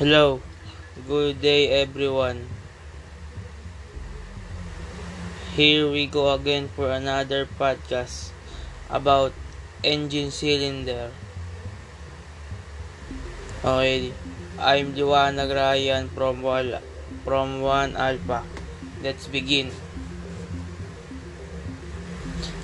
Hello, good day everyone. Here we go again for another podcast about engine cylinder. Okay, I'm Liwanag Ryan from Wal from 1 Alpha. Let's begin.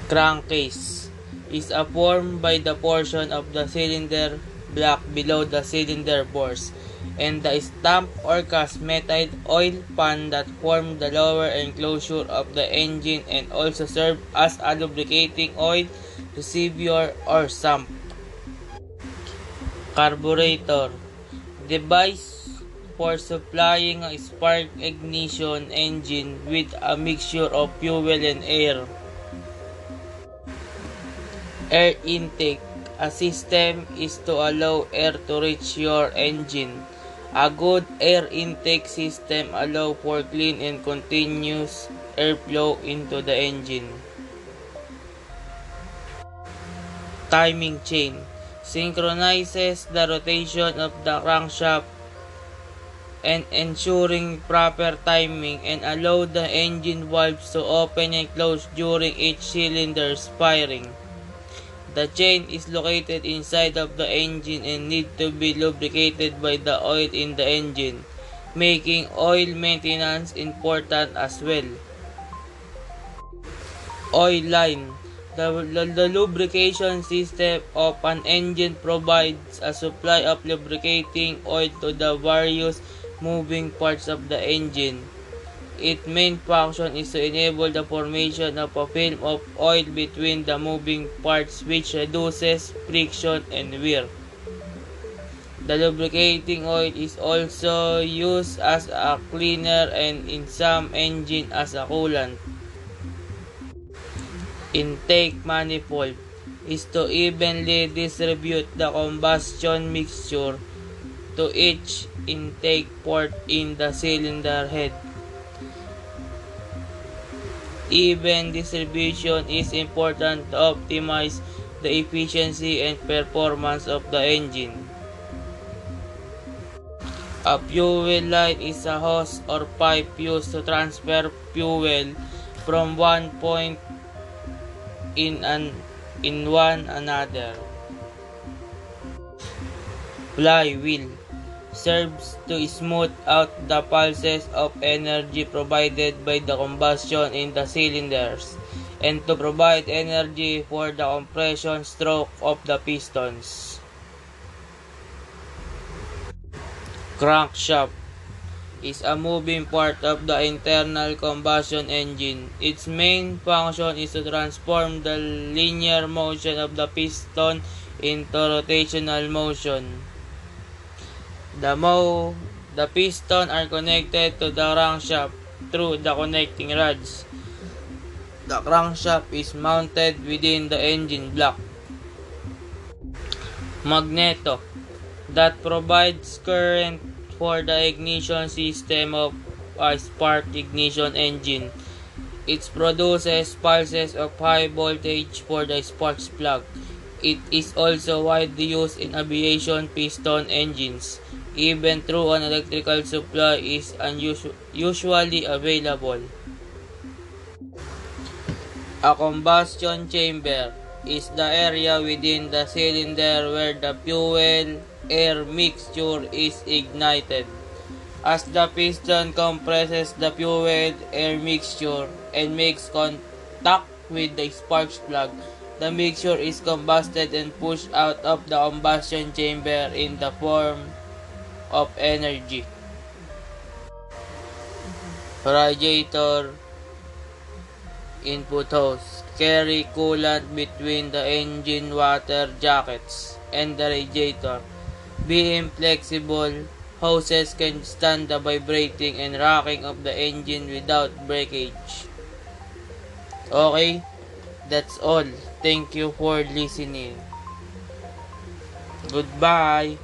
Crankcase is a form by the portion of the cylinder block below the cylinder bores and the stamp or cast metal oil pan that form the lower enclosure of the engine and also serve as a lubricating oil receiver or sump. Carburetor device for supplying a spark ignition engine with a mixture of fuel and air. Air intake a system is to allow air to reach your engine. A good air intake system allows for clean and continuous airflow into the engine. Timing chain synchronizes the rotation of the crankshaft and ensuring proper timing and allow the engine valves to open and close during each cylinder's firing. The chain is located inside of the engine and need to be lubricated by the oil in the engine, making oil maintenance important as well. Oil line the, the, the lubrication system of an engine provides a supply of lubricating oil to the various moving parts of the engine. Its main function is to enable the formation of a film of oil between the moving parts which reduces friction and wear. The lubricating oil is also used as a cleaner and in some engines as a coolant. Intake manifold is to evenly distribute the combustion mixture to each intake port in the cylinder head. Even distribution is important to optimize the efficiency and performance of the engine. A fuel line is a hose or pipe used to transfer fuel from one point in an in one another. Flywheel serves to smooth out the pulses of energy provided by the combustion in the cylinders and to provide energy for the compression stroke of the pistons. Crankshaft is a moving part of the internal combustion engine. Its main function is to transform the linear motion of the piston into rotational motion. The mo the piston are connected to the crankshaft through the connecting rods. The crankshaft is mounted within the engine block. Magneto that provides current for the ignition system of a spark ignition engine. It produces pulses of high voltage for the spark plug. It is also widely used in aviation piston engines even through an electrical supply is usually available. A combustion chamber is the area within the cylinder where the fuel-air mixture is ignited. As the piston compresses the fuel-air mixture and makes contact with the spark plug, the mixture is combusted and pushed out of the combustion chamber in the form of energy. Radiator input hose carry coolant between the engine water jackets and the radiator. Being flexible, hoses can stand the vibrating and rocking of the engine without breakage. Okay, that's all. Thank you for listening. Goodbye.